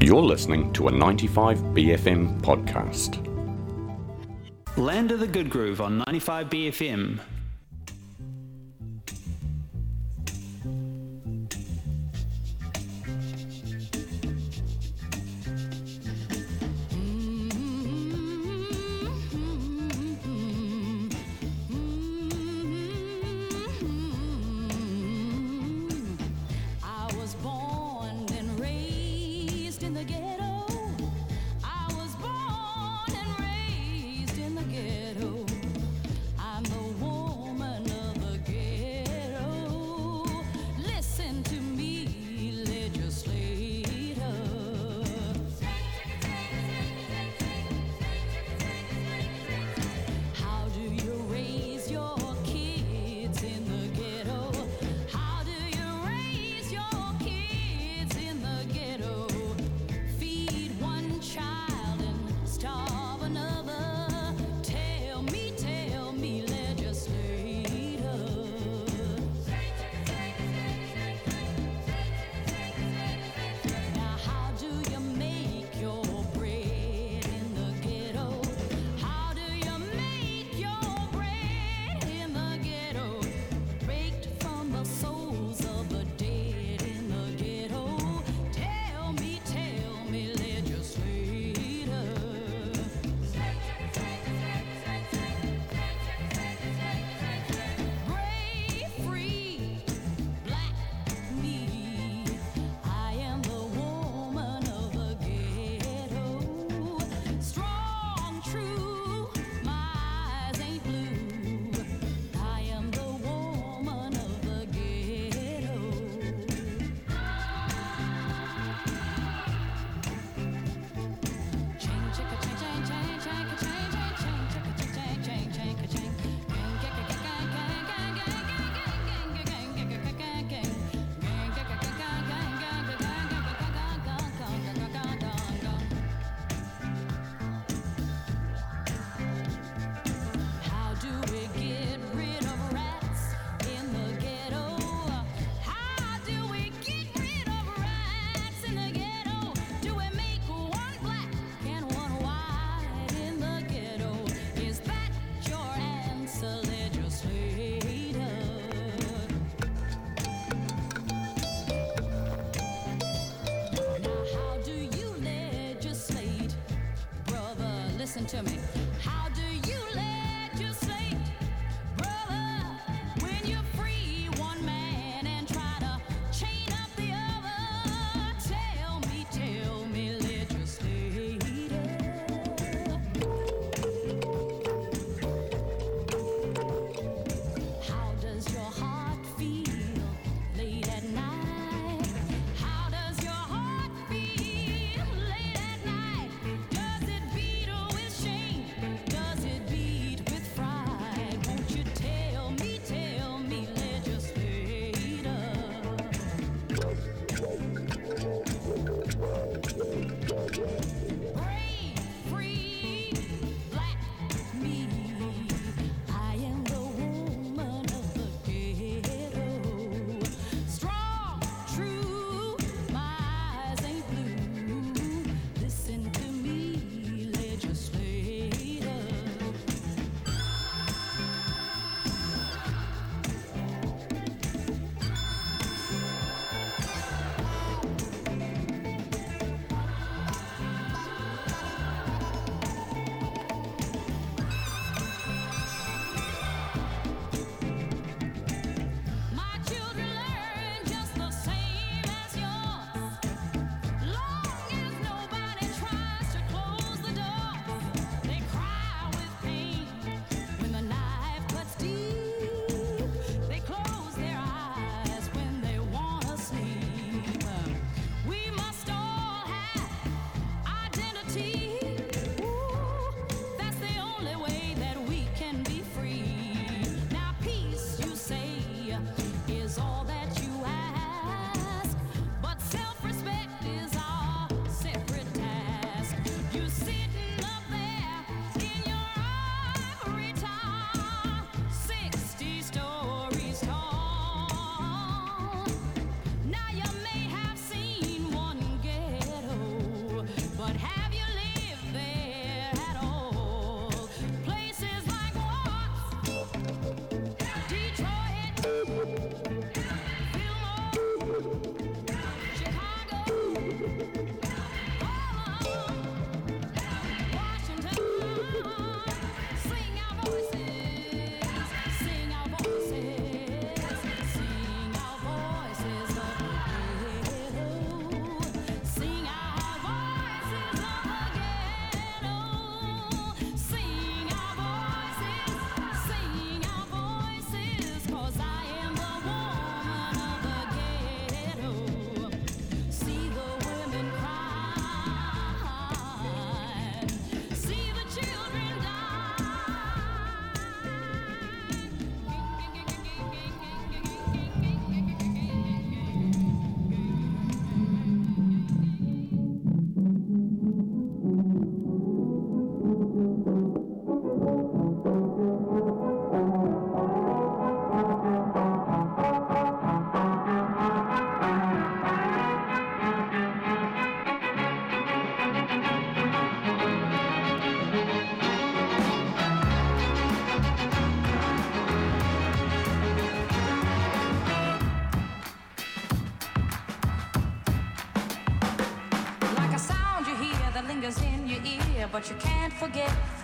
You're listening to a 95BFM podcast. Land of the Good Groove on 95BFM.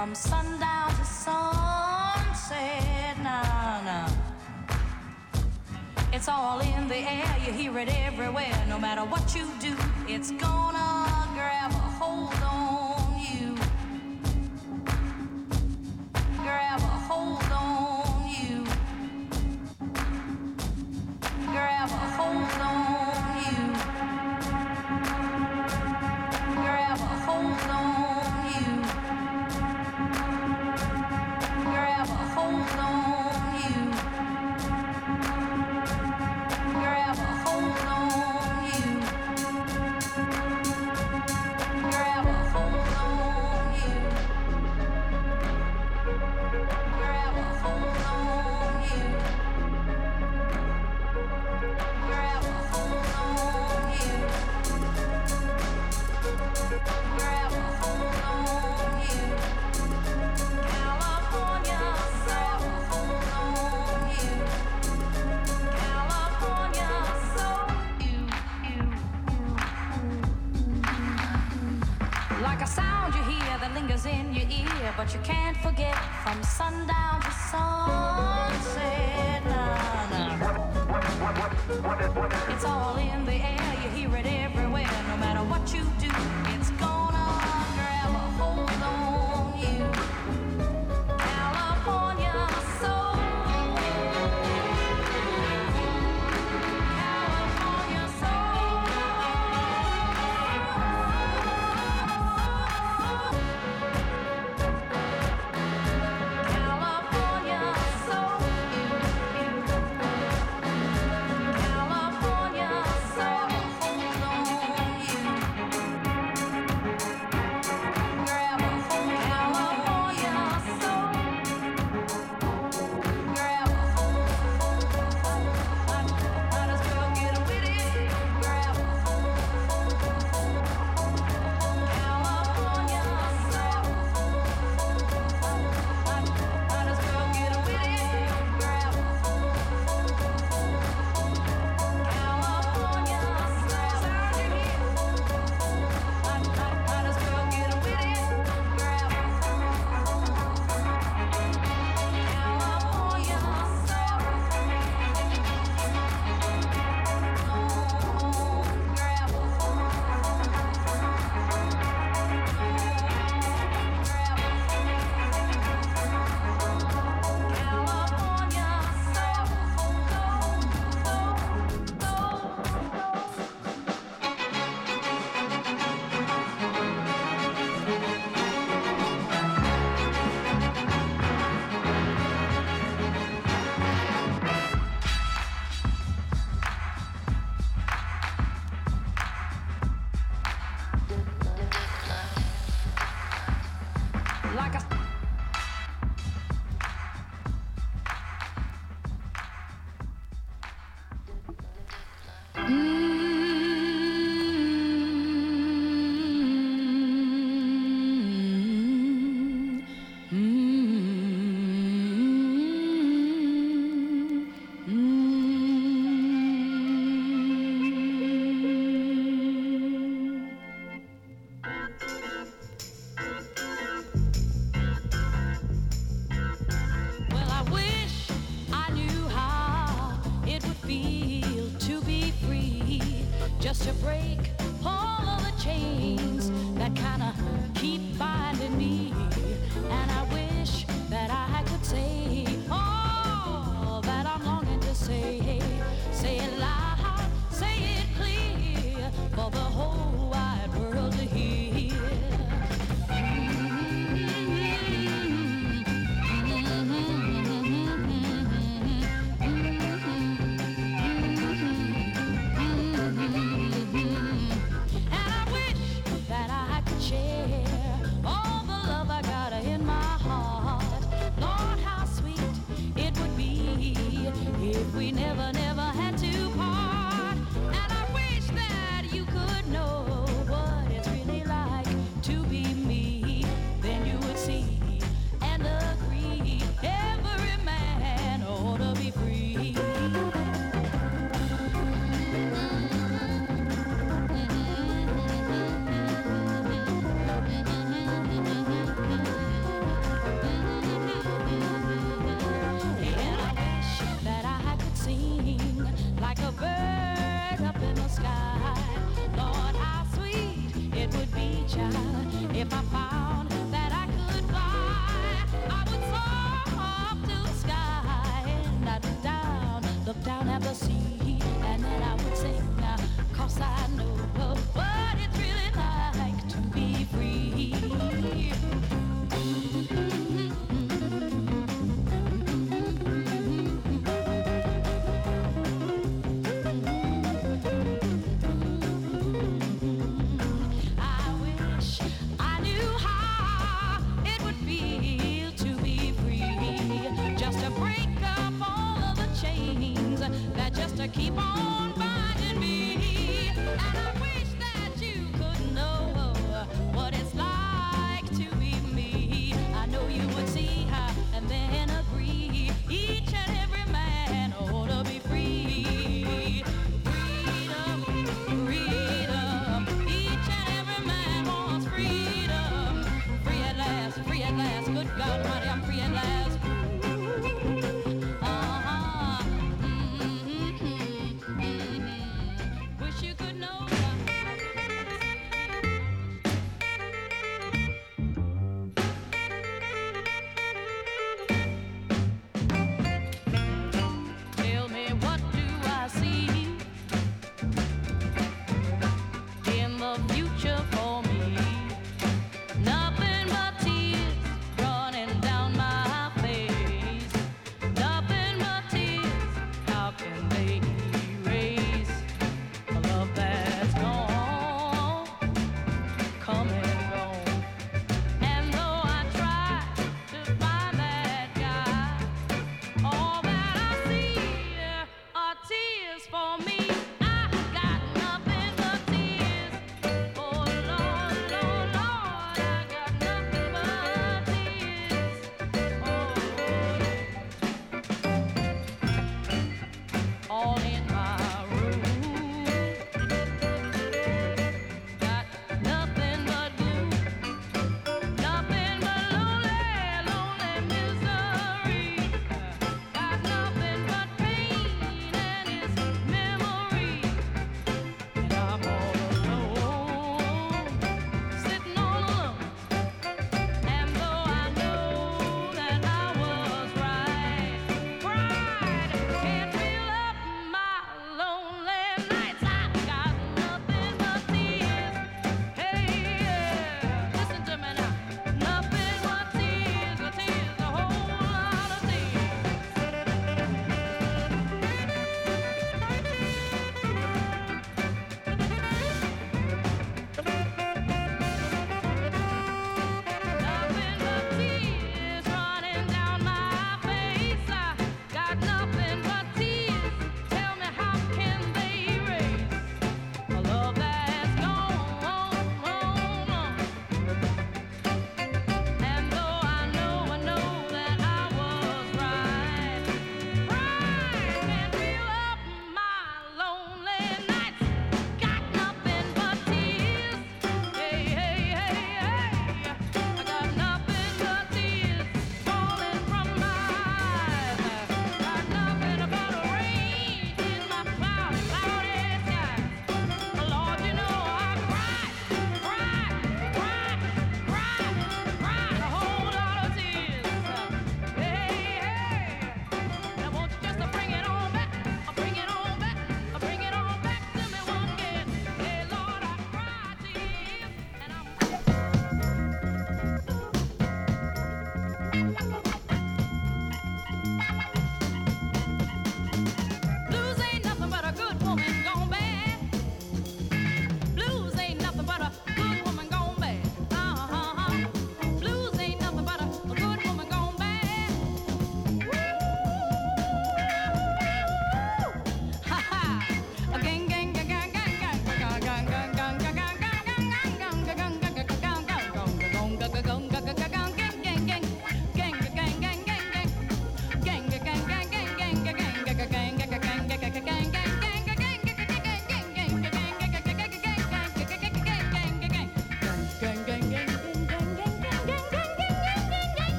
from sundown to sunset. No, no. It's all in the air, you hear it everywhere. No matter what you do, it's gonna. know.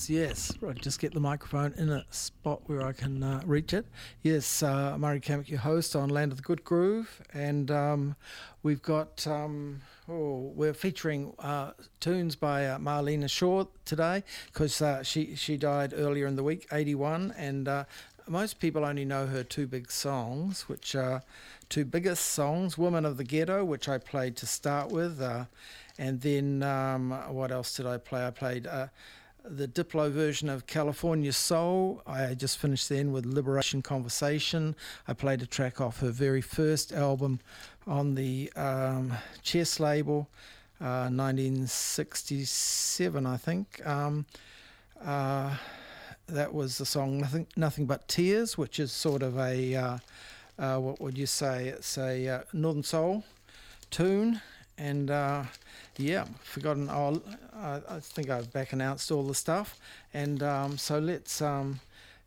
Whoops, yes. Right, just get the microphone in a spot where I can uh, reach it. Yes, uh, Murray Cammick, your host on Land of the Good Groove. And um, we've got, um, oh, we're featuring uh, tunes by uh, Marlena Shaw today because uh, she, she died earlier in the week, 81. And uh, most people only know her two big songs, which are two biggest songs Woman of the Ghetto, which I played to start with. Uh, and then um, what else did I play? I played uh, the Diplo version of California Soul. I just finished then with Liberation Conversation. I played a track off her very first album on the um, Chess label, uh, 1967, I think. Um, uh, that was the song Nothing, Nothing But Tears, which is sort of a, uh, uh, what would you say? It's a uh, Northern Soul tune. And uh, yeah, forgotten. Oh, I, I think I've back announced all the stuff. And um, so let's, um,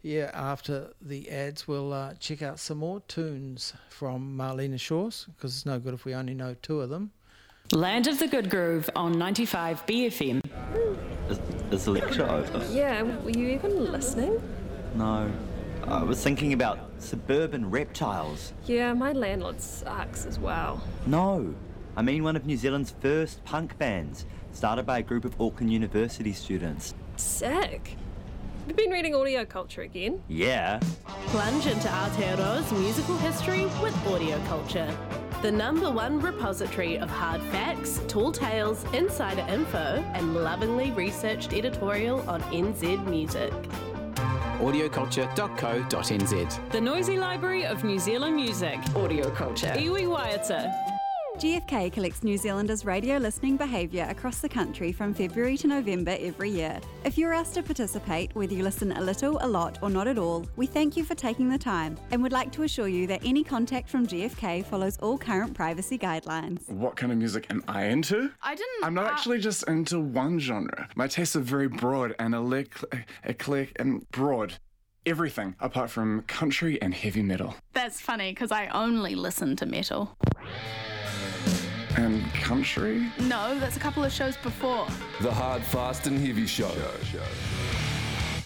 yeah, after the ads, we'll uh, check out some more tunes from Marlena Shaw's because it's no good if we only know two of them. Land of the Good Groove on 95 BFM. Is, is the lecture over? Yeah, were you even listening? No. I was thinking about suburban reptiles. Yeah, my landlord sucks as well. No. I mean one of New Zealand's first punk bands, started by a group of Auckland University students. Sick. You've been reading audio culture again? Yeah. Plunge into Aotearoa's musical history with audio culture. The number one repository of hard facts, tall tales, insider info, and lovingly researched editorial on NZ music. audioculture.co.nz. The Noisy Library of New Zealand Music. Audio culture. Iwi Waiata. GFK collects New Zealanders' radio listening behaviour across the country from February to November every year. If you're asked to participate, whether you listen a little, a lot, or not at all, we thank you for taking the time and would like to assure you that any contact from GFK follows all current privacy guidelines. What kind of music am I into? I didn't. I'm not uh, actually just into one genre. My tastes are very broad and elec- eclectic and broad. Everything apart from country and heavy metal. That's funny because I only listen to metal. And country? No, that's a couple of shows before. The Hard, Fast and Heavy Show.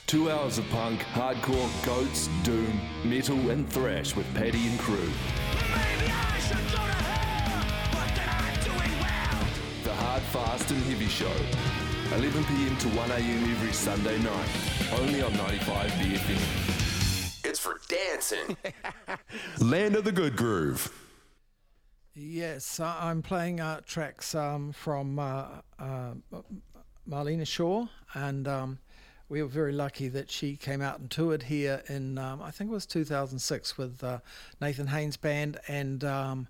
Two hours of punk, hardcore, goats, doom, metal, and thrash with Paddy and crew. The Hard, Fast and Heavy Show. 11 pm to 1 am every Sunday night. Only on 95 BFM. It's for dancing. Land of the Good Groove. Yes, I'm playing uh, tracks um, from uh, uh, Marlena Shaw, and um, we were very lucky that she came out and toured here in, um, I think it was 2006, with uh, Nathan Haines Band and um,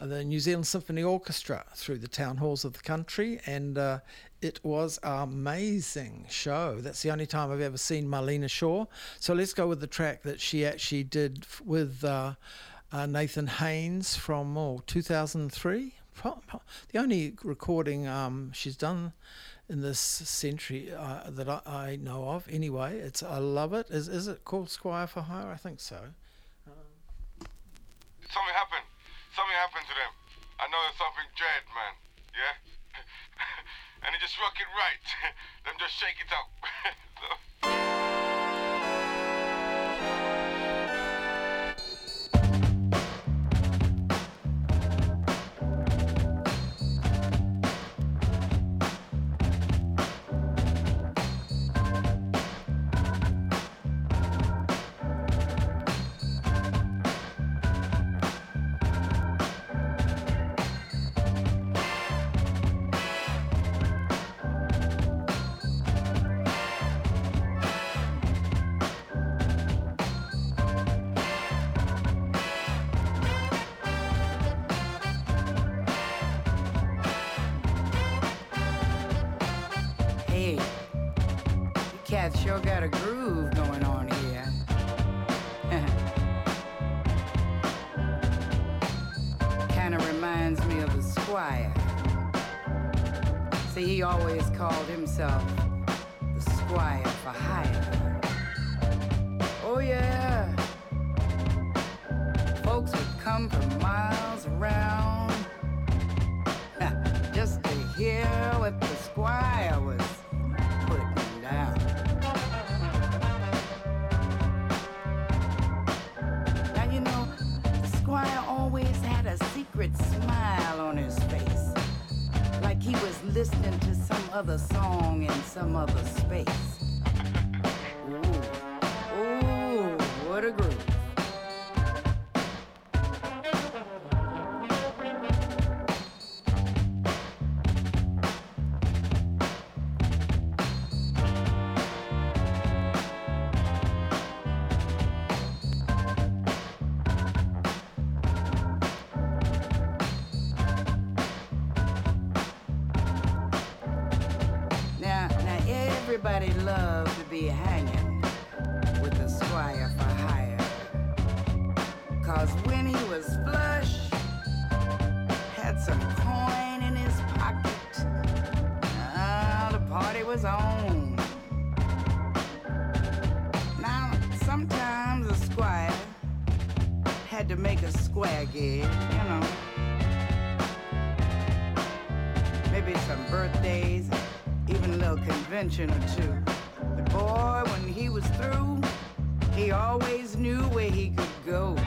the New Zealand Symphony Orchestra through the town halls of the country, and uh, it was an amazing show. That's the only time I've ever seen Marlena Shaw. So let's go with the track that she actually did with uh, uh, Nathan Haines from oh, 2003. Pro- pro- The only recording um, she's done in this century uh, that I, I know of, anyway. It's I love it. Is is it called Squire for Hire? I think so. Something happened. Something happened to them. I know there's something dread, man. Yeah? and they just rock it right. them just shake it up. So- cats sure got a groove going on here. Kinda reminds me of a squire. See, he always called himself the squire for hire. Oh, yeah. Listening to some other song in some other space. Ooh, ooh, what a groove. Always knew where he could go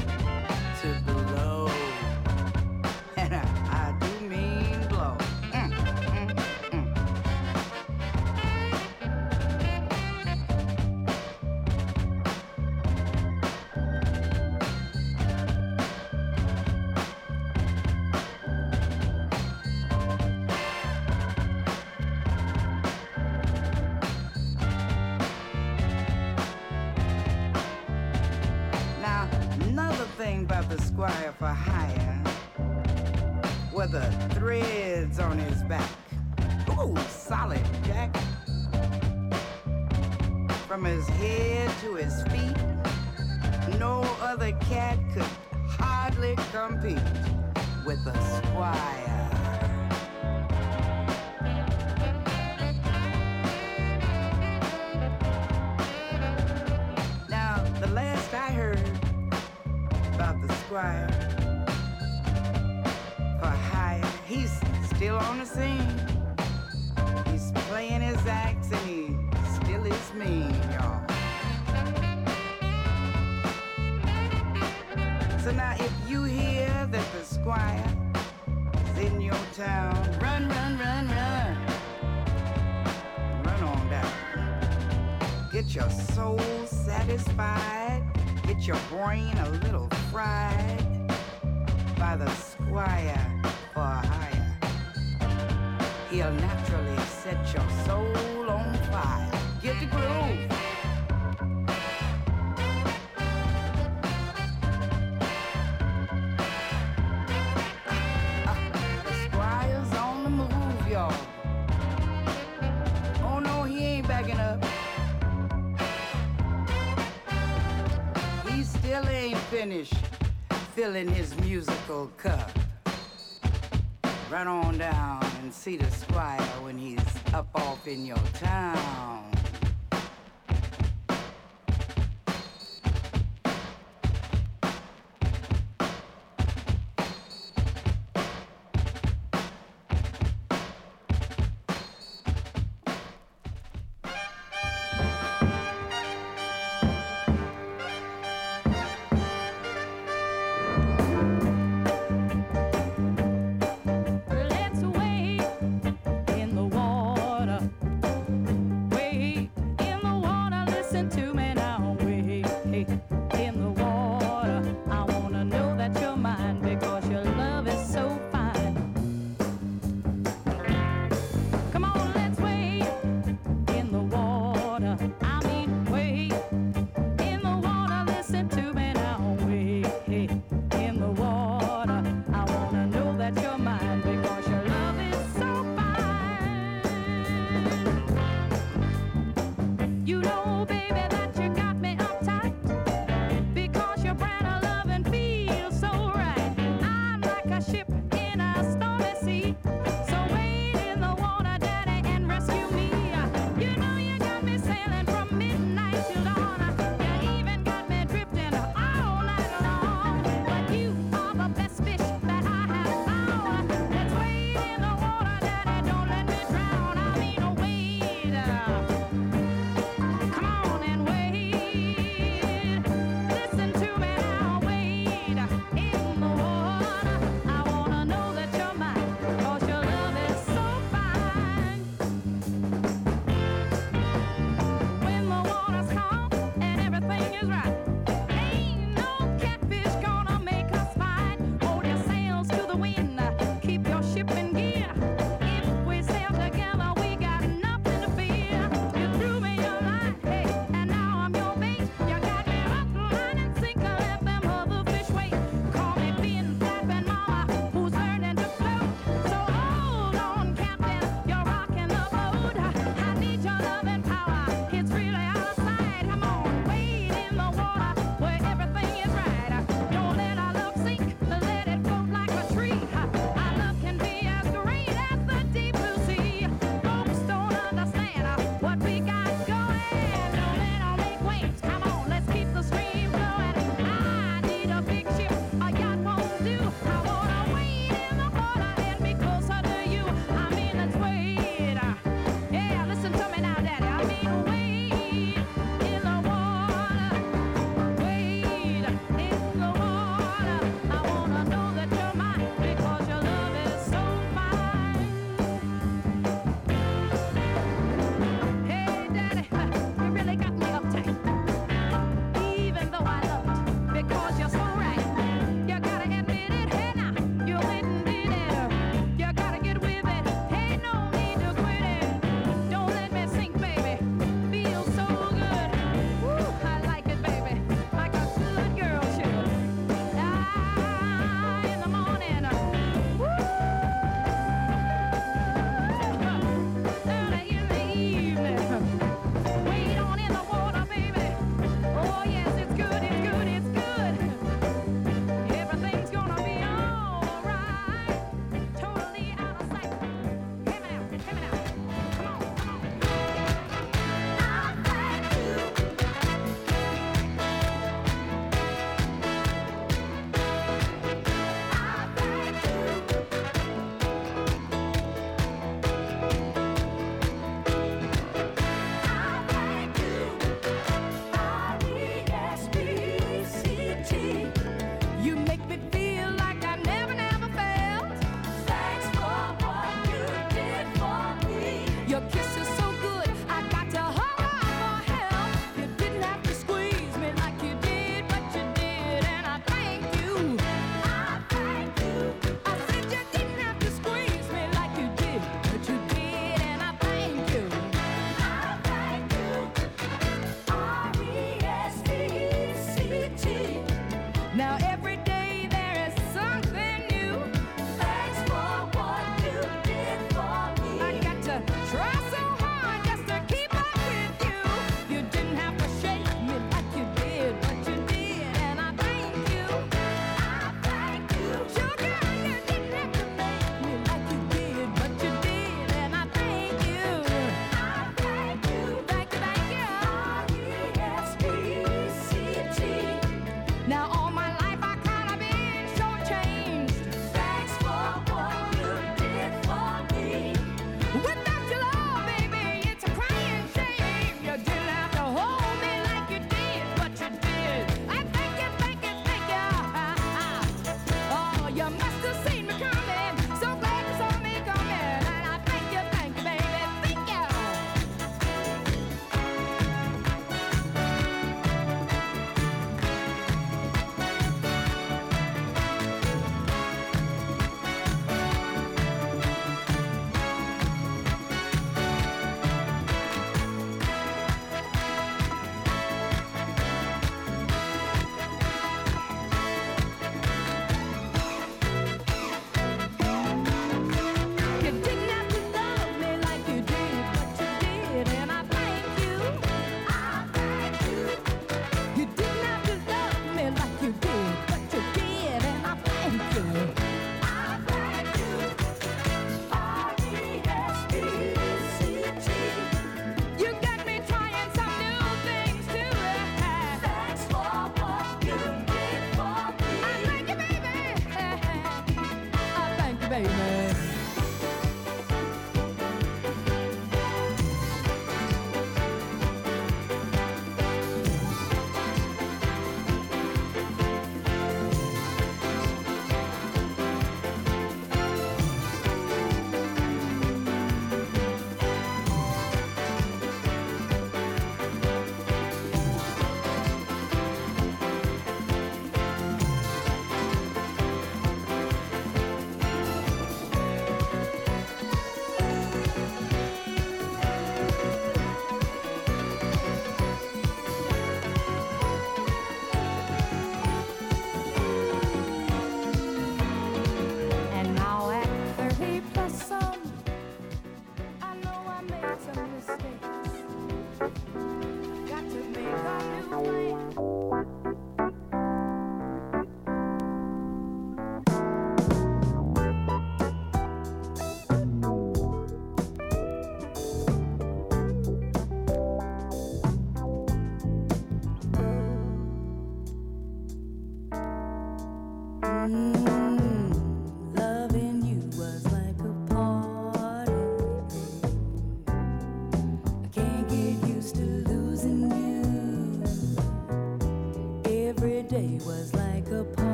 scene. He's playing his acts and he still is mean, y'all. So now, if you hear that the squire is in your town, run, run, run, run. Run on down. Get your soul satisfied. Get your brain a little fried by the squire naturally set your soul on fire. Get the groove. Ah, the squire's on the move, y'all. Oh no, he ain't backing up. He still ain't finished filling his musical cup. Run on down and see the squire when he's up off in your town.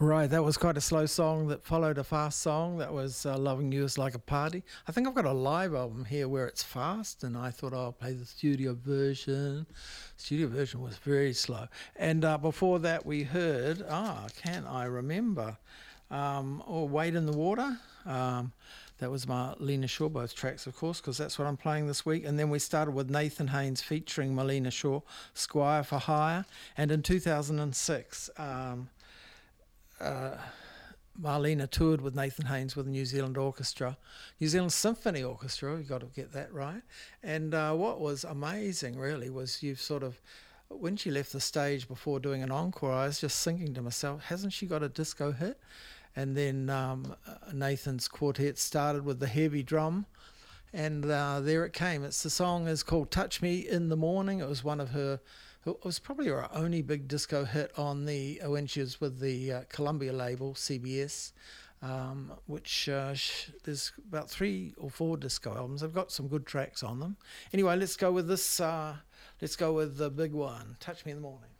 Right, that was quite a slow song that followed a fast song. That was uh, Loving You is Like a Party. I think I've got a live album here where it's fast, and I thought I'll play the studio version. Studio version was very slow. And uh, before that, we heard, ah, can I remember? Um, or Wade in the Water. Um, that was my Marlena Shaw, both tracks, of course, because that's what I'm playing this week. And then we started with Nathan Haines featuring Marlena Shaw, Squire for Hire. And in 2006, um, uh, Marlena toured with Nathan Haines with the New Zealand Orchestra, New Zealand Symphony Orchestra. You've got to get that right. And uh, what was amazing, really, was you've sort of, when she left the stage before doing an encore, I was just thinking to myself, hasn't she got a disco hit? And then um, Nathan's quartet started with the heavy drum. And uh, there it came. It's the song is called "Touch Me in the Morning." It was one of her it was probably her only big disco hit on the when she was with the uh, Columbia label CBS, um, which uh, sh- there's about three or four disco albums. I've got some good tracks on them. Anyway, let's go with this. Uh, let's go with the big one. Touch me in the morning.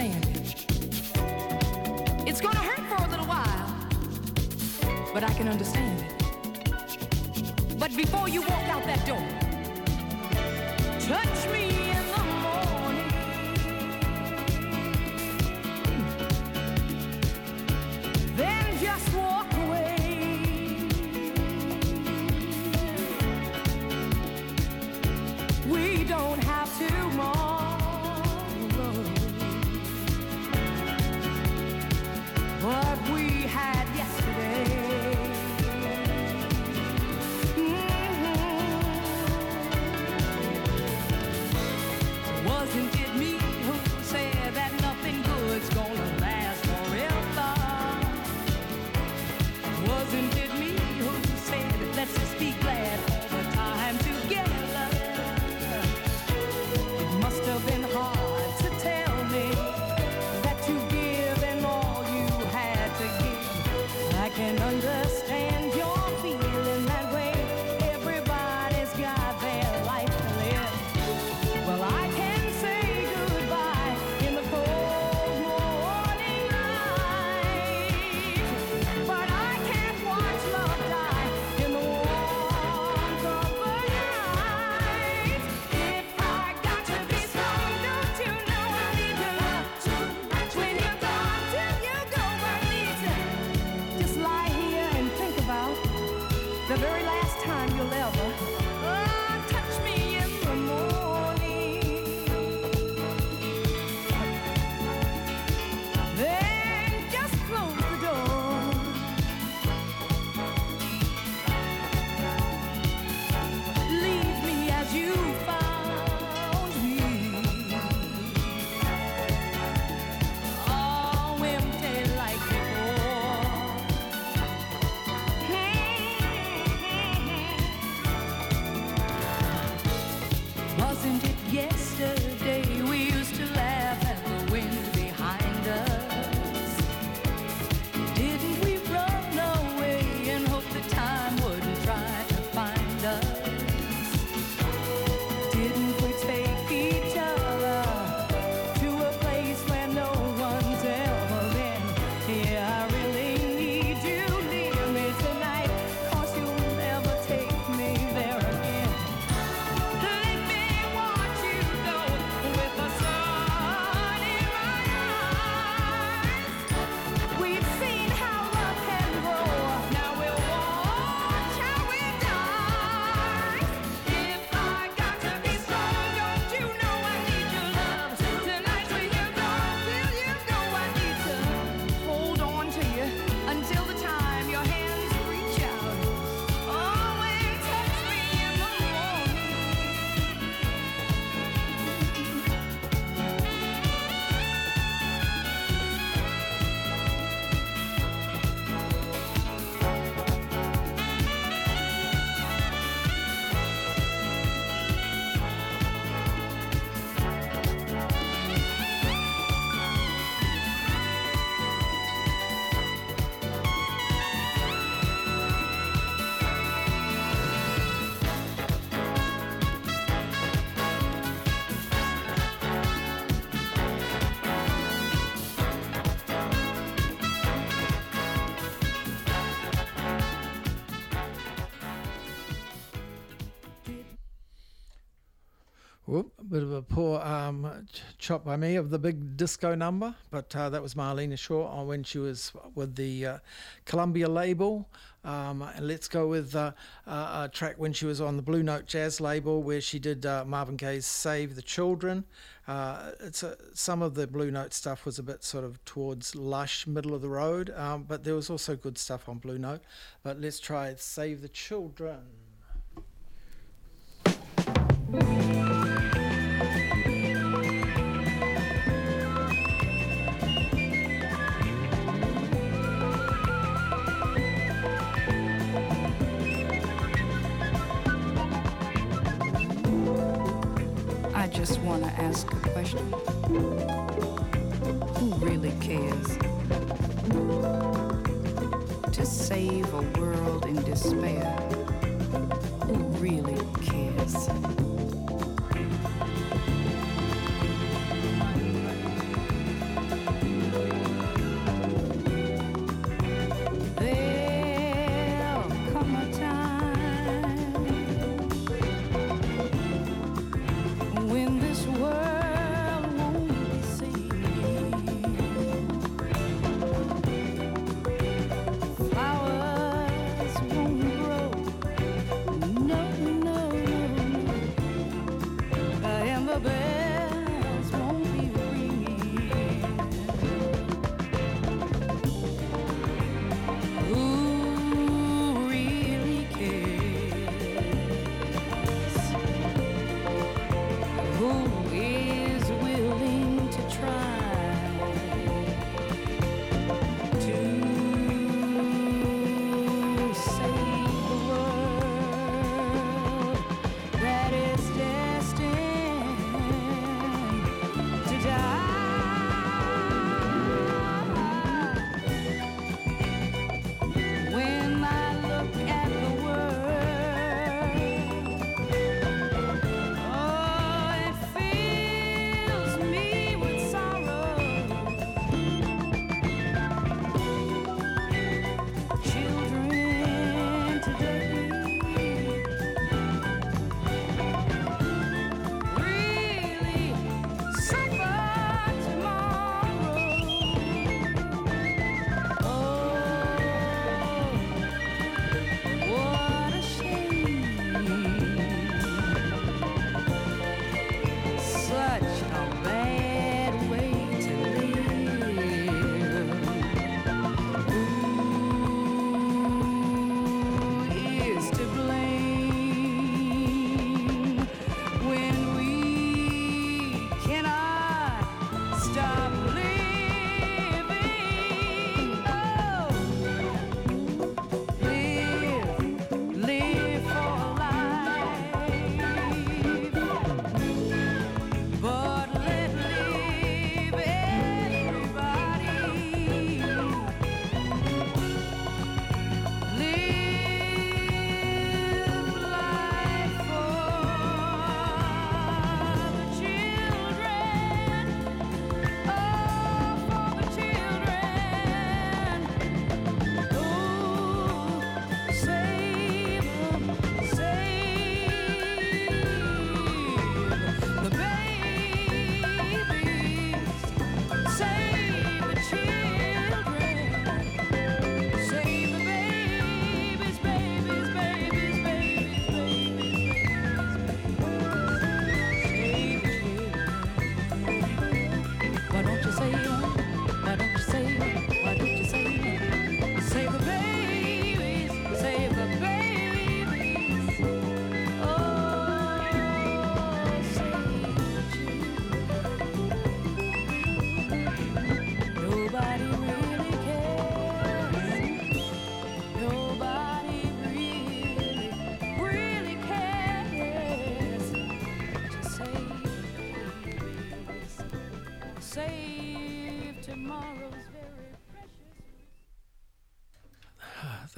Understand it. It's gonna hurt for a little while, but I can understand it. But before you walk out that door, touch me Whoop, a bit of a poor um, ch- chop by me of the big disco number, but uh, that was Marlena Shaw on when she was with the uh, Columbia label. Um, and let's go with uh, uh, a track when she was on the Blue Note Jazz label, where she did uh, Marvin Gaye's "Save the Children." Uh, it's a, some of the Blue Note stuff was a bit sort of towards lush, middle of the road, um, but there was also good stuff on Blue Note. But let's try "Save the Children." Just want to ask a question. Who really cares? To save a world in despair, who really cares?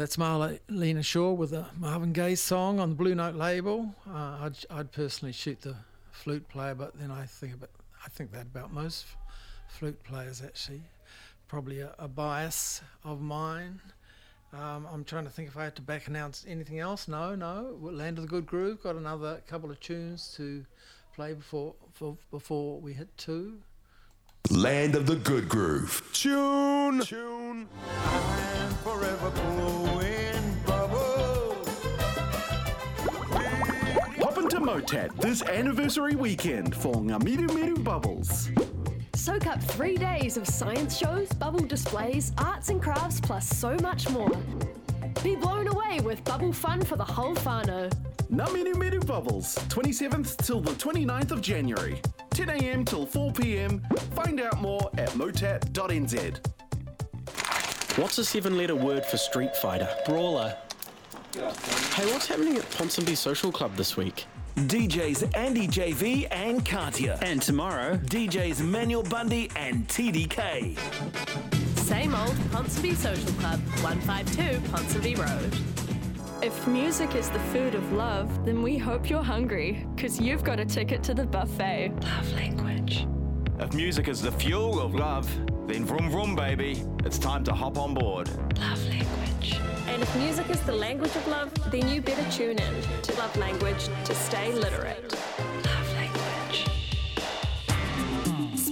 That's Marlena Shaw with a Marvin Gaye song on the Blue Note label. Uh, I'd, I'd personally shoot the flute player, but then I think about I think that about most flute players actually. Probably a, a bias of mine. Um, I'm trying to think if I had to back announce anything else. No, no. Land of the Good Groove got another couple of tunes to play before for, before we hit two? Land of the Good Groove. Tune. Tune. I'm forever blowing bubbles. Hop into MOTAT this anniversary weekend for Ngamiru Miru Bubbles. Soak up three days of science shows, bubble displays, arts and crafts, plus so much more. Be blown away with bubble fun for the whole whānau. Ngamiru Miru Bubbles, 27th till the 29th of January. 10am till 4pm. Find out more at motat.nz. What's a seven letter word for Street Fighter? Brawler. Hey, what's happening at Ponsonby Social Club this week? DJs Andy JV and Katia. And tomorrow, DJs Manuel Bundy and TDK. Same old Ponsonby Social Club, 152 Ponsonby Road. If music is the food of love, then we hope you're hungry, because you've got a ticket to the buffet. Love language. If music is the fuel of love, then vroom vroom, baby. It's time to hop on board. Love language. And if music is the language of love, then you better tune in to Love Language to stay literate.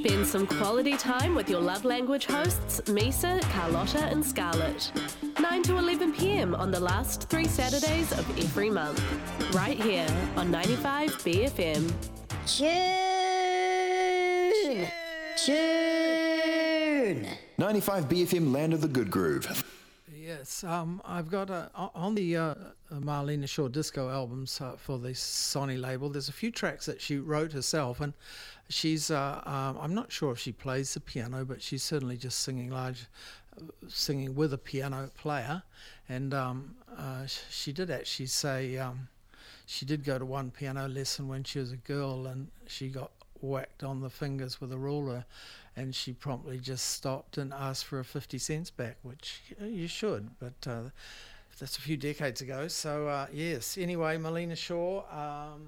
Spend some quality time with your love language hosts, Misa, Carlotta, and Scarlett. 9 to 11 pm on the last three Saturdays of every month. Right here on 95 BFM. Tune. Tune. 95 BFM Land of the Good Groove. Yes, um, I've got a, o- on the uh, Marlena Shaw disco albums uh, for the Sony label. There's a few tracks that she wrote herself, and she's uh, um, I'm not sure if she plays the piano, but she's certainly just singing large, singing with a piano player. And um, uh, sh- she did actually say um, she did go to one piano lesson when she was a girl, and she got whacked on the fingers with a ruler and she promptly just stopped and asked for a 50 cents back which uh, you should but uh, that's a few decades ago so uh, yes anyway Marlena Shaw um,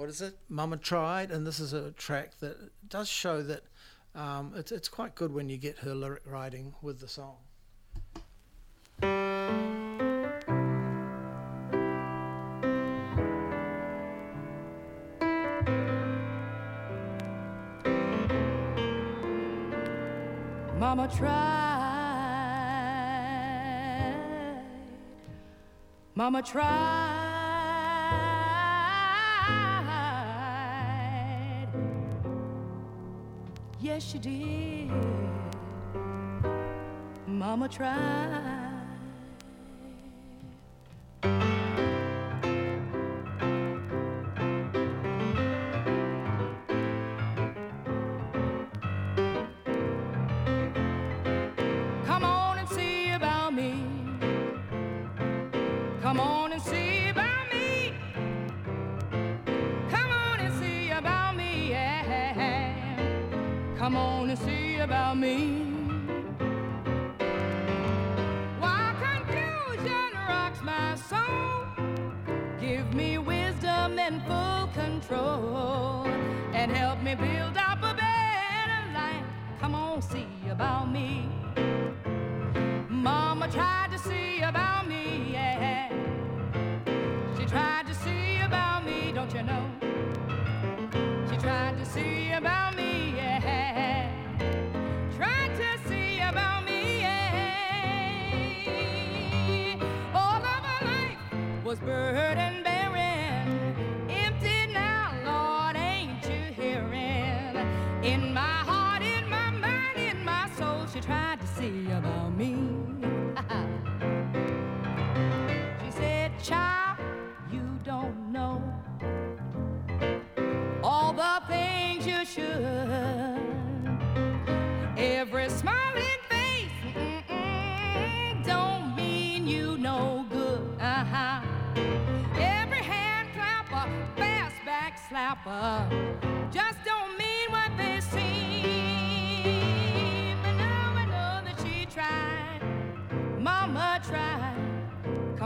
what is it Mama Tried and this is a track that does show that um, it's, it's quite good when you get her lyric writing with the song Mama tried. Mama tried. Yes, she did. Mama tried.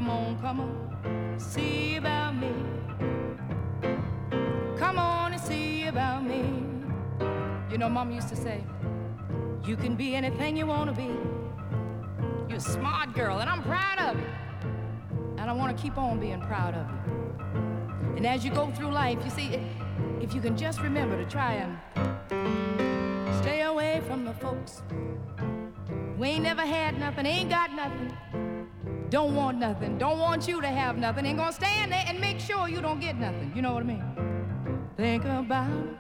Come on, come on, see about me. Come on and see about me. You know, Mom used to say, You can be anything you want to be. You're a smart girl, and I'm proud of you. And I want to keep on being proud of you. And as you go through life, you see, if you can just remember to try and stay away from the folks who ain't never had nothing, ain't got nothing, don't want nothing, don't want you to have nothing, ain't gonna stand there and make sure you don't get nothing. You know what I mean? Think about it.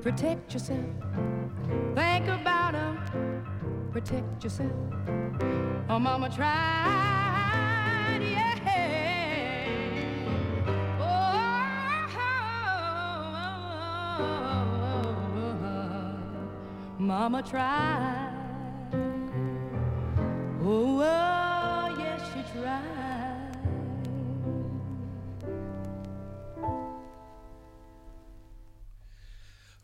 Protect yourself. Think about it. Protect yourself. Oh, mama tried, yeah. Oh, mama tried. Oh, oh,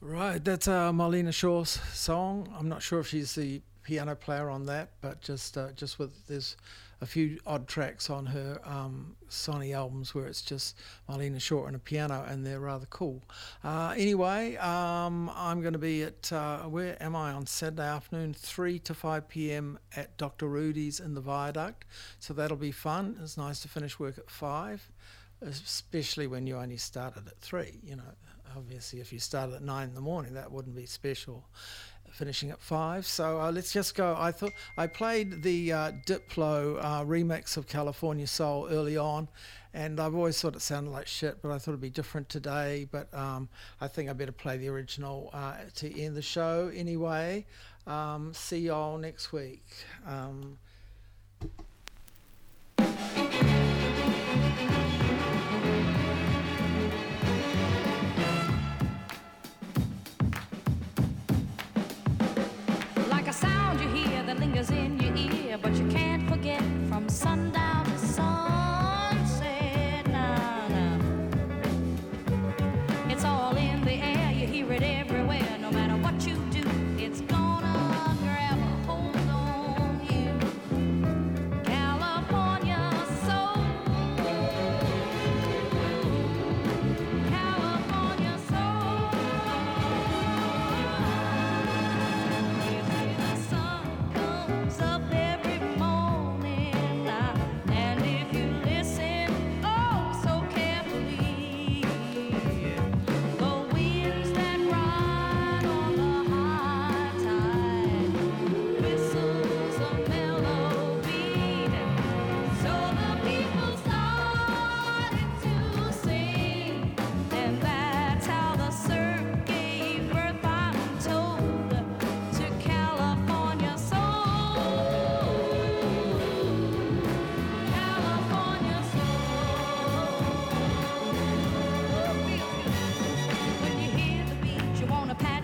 Right, that's uh, Marlena Shaw's song. I'm not sure if she's the piano player on that, but just uh, just with there's a few odd tracks on her um, Sony albums where it's just Marlena Shaw and a piano, and they're rather cool. Uh, anyway, um, I'm going to be at uh, where am I on Saturday afternoon, three to five p.m. at Dr. Rudi's in the Viaduct. So that'll be fun. It's nice to finish work at five especially when you only started at three. You know, obviously, if you started at nine in the morning, that wouldn't be special. Finishing at five, so uh, let's just go. I thought I played the uh, Diplo uh, remix of California Soul early on, and I've always thought it sounded like shit, but I thought it'd be different today. But um, I think I better play the original uh, to end the show anyway. Um, see y'all next week. Um,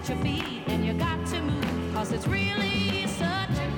your feet, and you got to move, cause it's really such a